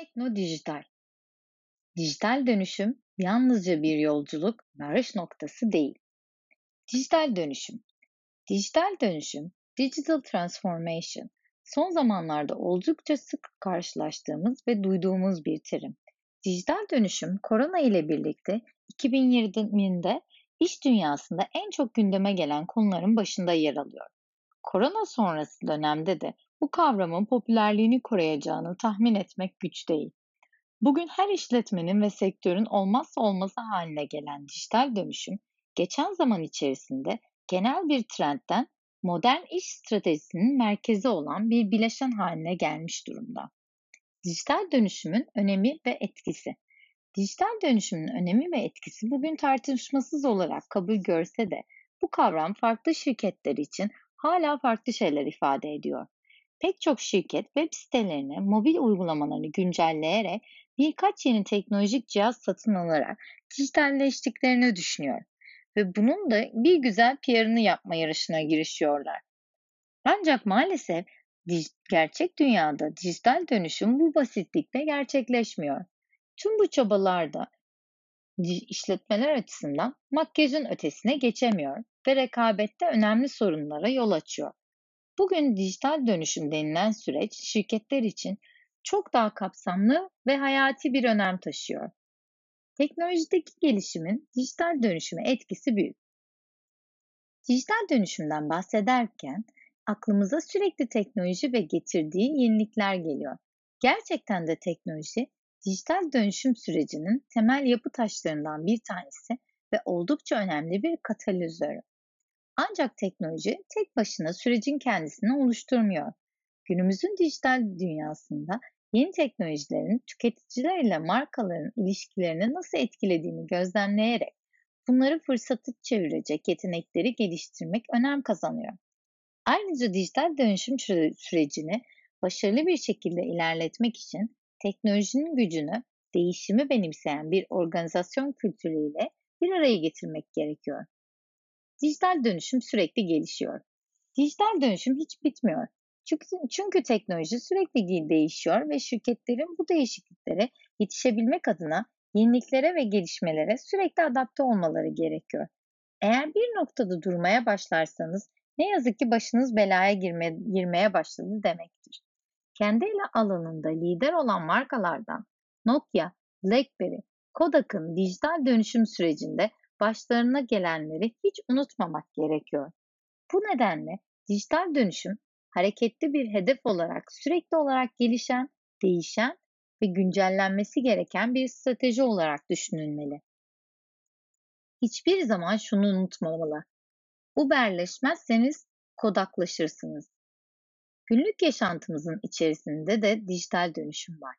Tekno dijital. Dijital dönüşüm yalnızca bir yolculuk, varış noktası değil. Dijital dönüşüm. Dijital dönüşüm, digital transformation, son zamanlarda oldukça sık karşılaştığımız ve duyduğumuz bir terim. Dijital dönüşüm korona ile birlikte 2020'de iş dünyasında en çok gündeme gelen konuların başında yer alıyor. Korona sonrası dönemde de bu kavramın popülerliğini koruyacağını tahmin etmek güç değil. Bugün her işletmenin ve sektörün olmazsa olmazı haline gelen dijital dönüşüm, geçen zaman içerisinde genel bir trendten modern iş stratejisinin merkezi olan bir bileşen haline gelmiş durumda. Dijital dönüşümün önemi ve etkisi. Dijital dönüşümün önemi ve etkisi bugün tartışmasız olarak kabul görse de bu kavram farklı şirketler için hala farklı şeyler ifade ediyor. Pek çok şirket web sitelerini, mobil uygulamalarını güncelleyerek birkaç yeni teknolojik cihaz satın alarak dijitalleştiklerini düşünüyor ve bunun da bir güzel PR'ını yapma yarışına girişiyorlar. Ancak maalesef gerçek dünyada dijital dönüşüm bu basitlikle gerçekleşmiyor. Tüm bu çabalarda işletmeler açısından makyajın ötesine geçemiyor ve rekabette önemli sorunlara yol açıyor. Bugün dijital dönüşüm denilen süreç şirketler için çok daha kapsamlı ve hayati bir önem taşıyor. Teknolojideki gelişimin dijital dönüşüme etkisi büyük. Dijital dönüşümden bahsederken aklımıza sürekli teknoloji ve getirdiği yenilikler geliyor. Gerçekten de teknoloji dijital dönüşüm sürecinin temel yapı taşlarından bir tanesi ve oldukça önemli bir katalizörü. Ancak teknoloji tek başına sürecin kendisini oluşturmuyor. Günümüzün dijital dünyasında yeni teknolojilerin tüketiciler ile markaların ilişkilerini nasıl etkilediğini gözlemleyerek bunları fırsatı çevirecek yetenekleri geliştirmek önem kazanıyor. Ayrıca dijital dönüşüm sürecini başarılı bir şekilde ilerletmek için teknolojinin gücünü değişimi benimseyen bir organizasyon kültürüyle bir araya getirmek gerekiyor. Dijital dönüşüm sürekli gelişiyor. Dijital dönüşüm hiç bitmiyor. Çünkü, çünkü teknoloji sürekli değişiyor ve şirketlerin bu değişikliklere yetişebilmek adına yeniliklere ve gelişmelere sürekli adapte olmaları gerekiyor. Eğer bir noktada durmaya başlarsanız ne yazık ki başınız belaya girme, girmeye başladı demektir. Kendi ele alanında lider olan markalardan Nokia, BlackBerry, Kodak'ın dijital dönüşüm sürecinde başlarına gelenleri hiç unutmamak gerekiyor. Bu nedenle dijital dönüşüm hareketli bir hedef olarak sürekli olarak gelişen, değişen ve güncellenmesi gereken bir strateji olarak düşünülmeli. Hiçbir zaman şunu unutmamalı. Uberleşmezseniz kodaklaşırsınız. Günlük yaşantımızın içerisinde de dijital dönüşüm var.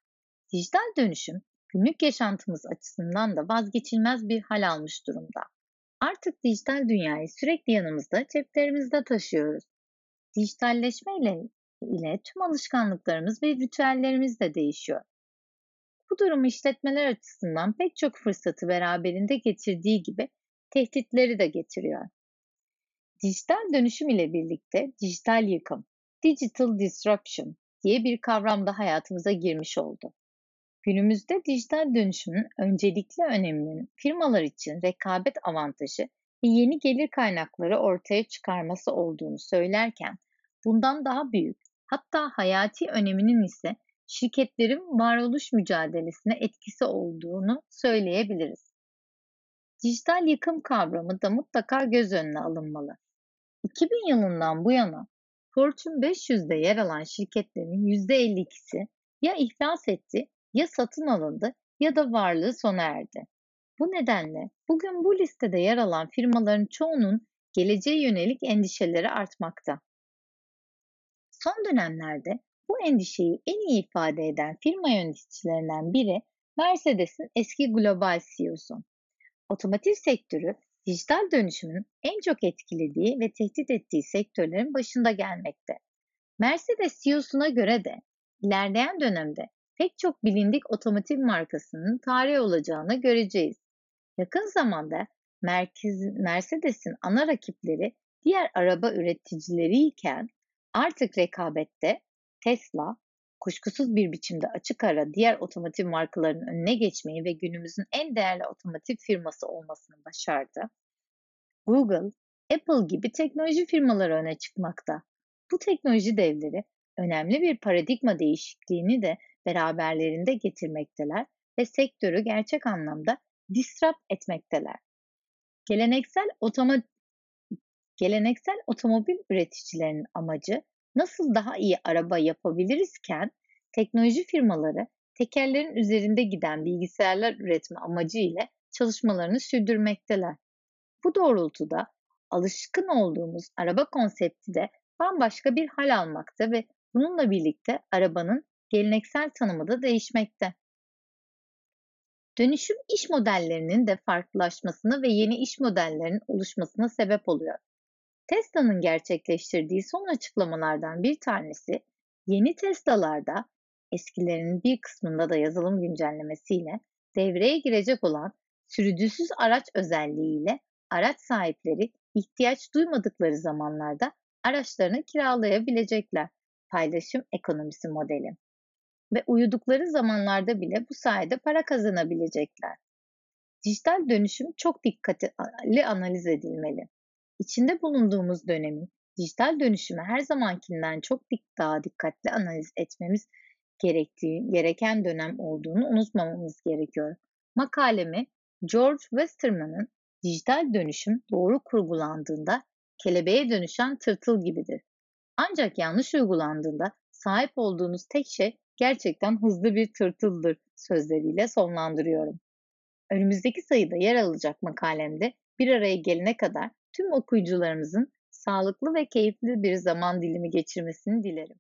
Dijital dönüşüm günlük yaşantımız açısından da vazgeçilmez bir hal almış durumda. Artık dijital dünyayı sürekli yanımızda, ceplerimizde taşıyoruz. Dijitalleşme ile, ile tüm alışkanlıklarımız ve ritüellerimiz de değişiyor. Bu durum işletmeler açısından pek çok fırsatı beraberinde getirdiği gibi tehditleri de getiriyor. Dijital dönüşüm ile birlikte dijital yıkım, digital disruption diye bir kavram da hayatımıza girmiş oldu. Günümüzde dijital dönüşümün öncelikli öneminin firmalar için rekabet avantajı ve yeni gelir kaynakları ortaya çıkarması olduğunu söylerken bundan daha büyük hatta hayati öneminin ise şirketlerin varoluş mücadelesine etkisi olduğunu söyleyebiliriz. Dijital yıkım kavramı da mutlaka göz önüne alınmalı. 2000 yılından bu yana Fortune 500'de yer alan şirketlerin %52'si ya iflas etti ya satın alındı ya da varlığı sona erdi. Bu nedenle bugün bu listede yer alan firmaların çoğunun geleceğe yönelik endişeleri artmakta. Son dönemlerde bu endişeyi en iyi ifade eden firma yöneticilerinden biri Mercedes'in eski global CEO'su. Otomotiv sektörü dijital dönüşümün en çok etkilediği ve tehdit ettiği sektörlerin başında gelmekte. Mercedes CEO'suna göre de ilerleyen dönemde pek çok bilindik otomotiv markasının tarih olacağını göreceğiz. Yakın zamanda Mercedes'in ana rakipleri diğer araba üreticileri iken artık rekabette Tesla, kuşkusuz bir biçimde açık ara diğer otomotiv markalarının önüne geçmeyi ve günümüzün en değerli otomotiv firması olmasını başardı. Google, Apple gibi teknoloji firmaları öne çıkmakta. Bu teknoloji devleri önemli bir paradigma değişikliğini de beraberlerinde getirmekteler ve sektörü gerçek anlamda disrupt etmekteler. Geleneksel otomo geleneksel otomobil üreticilerinin amacı nasıl daha iyi araba yapabilirizken teknoloji firmaları tekerlerin üzerinde giden bilgisayarlar üretme amacı ile çalışmalarını sürdürmekteler. Bu doğrultuda alışkın olduğumuz araba konsepti de bambaşka bir hal almakta ve bununla birlikte arabanın geleneksel tanımı da değişmekte. Dönüşüm iş modellerinin de farklılaşmasına ve yeni iş modellerinin oluşmasına sebep oluyor. Tesla'nın gerçekleştirdiği son açıklamalardan bir tanesi, yeni Tesla'larda eskilerinin bir kısmında da yazılım güncellemesiyle devreye girecek olan sürücüsüz araç özelliğiyle araç sahipleri ihtiyaç duymadıkları zamanlarda araçlarını kiralayabilecekler. Paylaşım ekonomisi modeli. Ve uyudukları zamanlarda bile bu sayede para kazanabilecekler. Dijital dönüşüm çok dikkatli analiz edilmeli. İçinde bulunduğumuz dönemin dijital dönüşümü her zamankinden çok daha dikkatli analiz etmemiz gerektiği, gereken dönem olduğunu unutmamamız gerekiyor. Makalemi George Westerman'ın dijital dönüşüm doğru kurgulandığında kelebeğe dönüşen tırtıl gibidir. Ancak yanlış uygulandığında sahip olduğunuz tek şey gerçekten hızlı bir tırtıldır sözleriyle sonlandırıyorum. Önümüzdeki sayıda yer alacak makalemde bir araya gelene kadar tüm okuyucularımızın sağlıklı ve keyifli bir zaman dilimi geçirmesini dilerim.